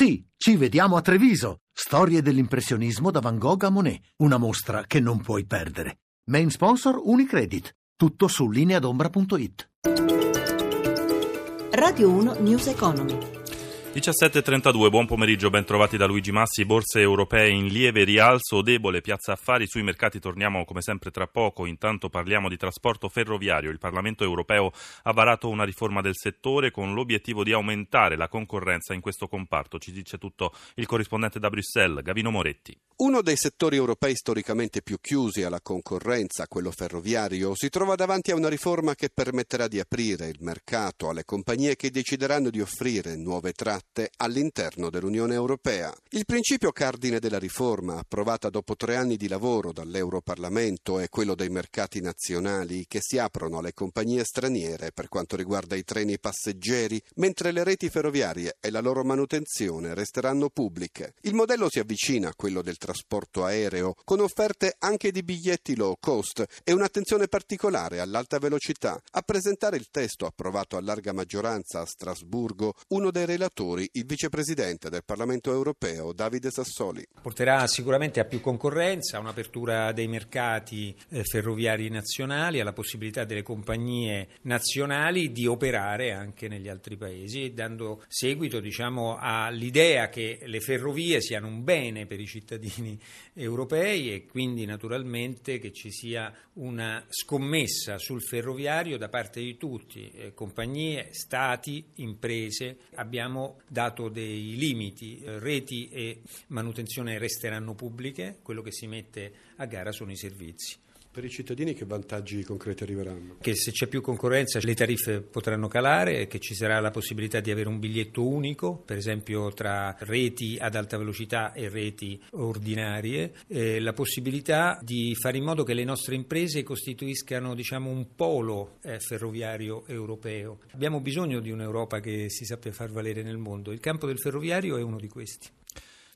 Sì, ci vediamo a Treviso. Storie dell'impressionismo da Van Gogh a Monet. Una mostra che non puoi perdere. Main sponsor Unicredit. Tutto su lineadombra.it. Radio 1 News Economy. 17.32, buon pomeriggio, ben trovati da Luigi Massi, borse europee in lieve rialzo, debole piazza affari, sui mercati torniamo come sempre tra poco, intanto parliamo di trasporto ferroviario, il Parlamento europeo ha varato una riforma del settore con l'obiettivo di aumentare la concorrenza in questo comparto, ci dice tutto il corrispondente da Bruxelles, Gavino Moretti. Uno dei settori europei storicamente più chiusi alla concorrenza, quello ferroviario, si trova davanti a una riforma che permetterà di aprire il mercato alle compagnie che decideranno di offrire nuove tratte tratte all'interno dell'Unione Europea. Il principio cardine della riforma, approvata dopo tre anni di lavoro dall'Europarlamento, è quello dei mercati nazionali che si aprono alle compagnie straniere per quanto riguarda i treni passeggeri, mentre le reti ferroviarie e la loro manutenzione resteranno pubbliche. Il modello si avvicina a quello del trasporto aereo, con offerte anche di biglietti low cost e un'attenzione particolare all'alta velocità. A presentare il testo approvato a larga maggioranza a Strasburgo, uno dei relatori lavori il vicepresidente del Parlamento europeo Davide Sassoli. Porterà sicuramente a più concorrenza, a un'apertura dei mercati eh, ferroviari nazionali, alla possibilità delle compagnie nazionali di operare anche negli altri paesi, dando seguito diciamo, all'idea che le ferrovie siano un bene per i cittadini europei e quindi naturalmente che ci sia una scommessa sul ferroviario da parte di tutti, eh, compagnie, stati, imprese. Abbiamo dato dei limiti, eh, reti e manutenzione resteranno pubbliche, quello che si mette a gara sono i servizi. Per i cittadini che vantaggi concreti arriveranno? Che se c'è più concorrenza le tariffe potranno calare, che ci sarà la possibilità di avere un biglietto unico, per esempio tra reti ad alta velocità e reti ordinarie, eh, la possibilità di fare in modo che le nostre imprese costituiscano diciamo, un polo eh, ferroviario europeo. Abbiamo bisogno di un'Europa che si sappia far valere nel mondo. Il campo del ferroviario è uno di questi.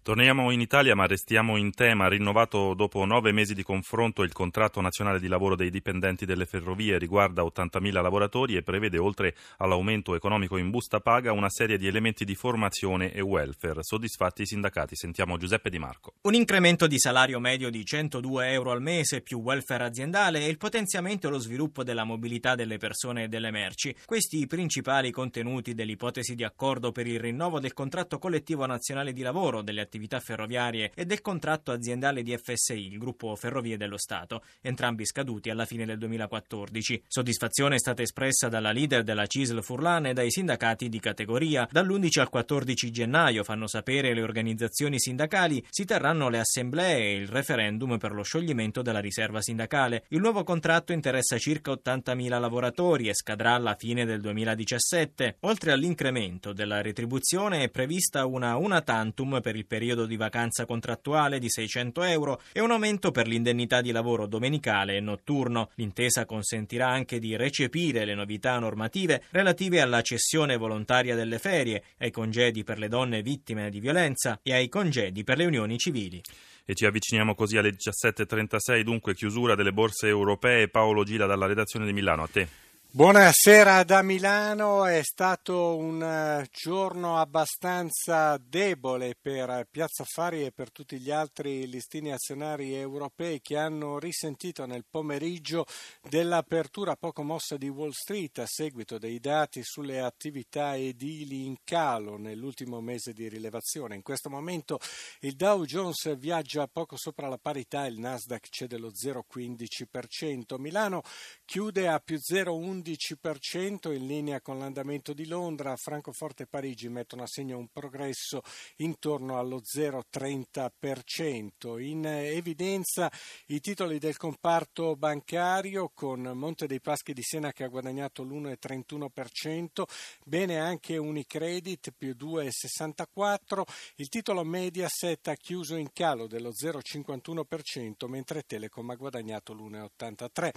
Torniamo in Italia ma restiamo in tema. Rinnovato dopo nove mesi di confronto il contratto nazionale di lavoro dei dipendenti delle ferrovie riguarda 80.000 lavoratori e prevede oltre all'aumento economico in busta paga una serie di elementi di formazione e welfare. Soddisfatti i sindacati. Sentiamo Giuseppe Di Marco. Un incremento di salario medio di 102 euro al mese più welfare aziendale e il potenziamento e lo sviluppo della mobilità delle persone e delle merci. Questi i principali contenuti dell'ipotesi di accordo per il rinnovo del contratto collettivo nazionale di lavoro delle attività attività ferroviarie e del contratto aziendale di FSI, il gruppo Ferrovie dello Stato, entrambi scaduti alla fine del 2014. Soddisfazione è stata espressa dalla leader della CISL Furlan e dai sindacati di categoria. Dall'11 al 14 gennaio, fanno sapere le organizzazioni sindacali, si terranno le assemblee e il referendum per lo scioglimento della riserva sindacale. Il nuovo contratto interessa circa 80.000 lavoratori e scadrà alla fine del 2017. Oltre all'incremento della retribuzione è prevista una una tantum per il periodo periodo di vacanza contrattuale di 600 euro e un aumento per l'indennità di lavoro domenicale e notturno. L'intesa consentirà anche di recepire le novità normative relative alla cessione volontaria delle ferie, ai congedi per le donne vittime di violenza e ai congedi per le unioni civili. E ci avviciniamo così alle 17.36, dunque chiusura delle borse europee. Paolo Gila dalla redazione di Milano, a te. Buonasera da Milano, è stato un eh, giorno abbastanza debole per Piazza Affari e per tutti gli altri listini azionari europei che hanno risentito nel pomeriggio dell'apertura poco mossa di Wall Street a seguito dei dati sulle attività edili in calo nell'ultimo mese di rilevazione. In questo momento il Dow Jones viaggia poco sopra la parità, il Nasdaq cede lo 0,15%, Milano chiude a più 0,11%. 11% in linea con l'andamento di Londra, Francoforte e Parigi mettono a segno un progresso intorno allo 0,30%. In evidenza i titoli del comparto bancario con Monte dei Paschi di Siena che ha guadagnato l'1,31%, bene anche Unicredit più 2,64%, il titolo Mediaset ha chiuso in calo dello 0,51% mentre Telecom ha guadagnato l'1,83%.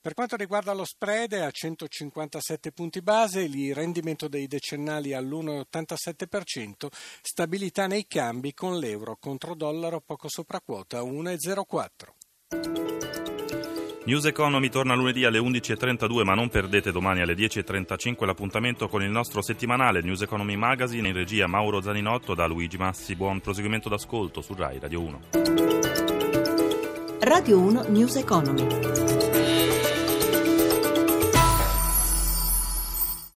Per quanto riguarda lo spread a 100 157 punti base, il rendimento dei decennali all'1,87%, stabilità nei cambi con l'euro contro dollaro poco sopra quota 1,04. News Economy torna lunedì alle 11.32, ma non perdete domani alle 10.35 l'appuntamento con il nostro settimanale News Economy Magazine in regia Mauro Zaninotto da Luigi Massi. Buon proseguimento d'ascolto su Rai Radio 1. Radio 1 News Economy.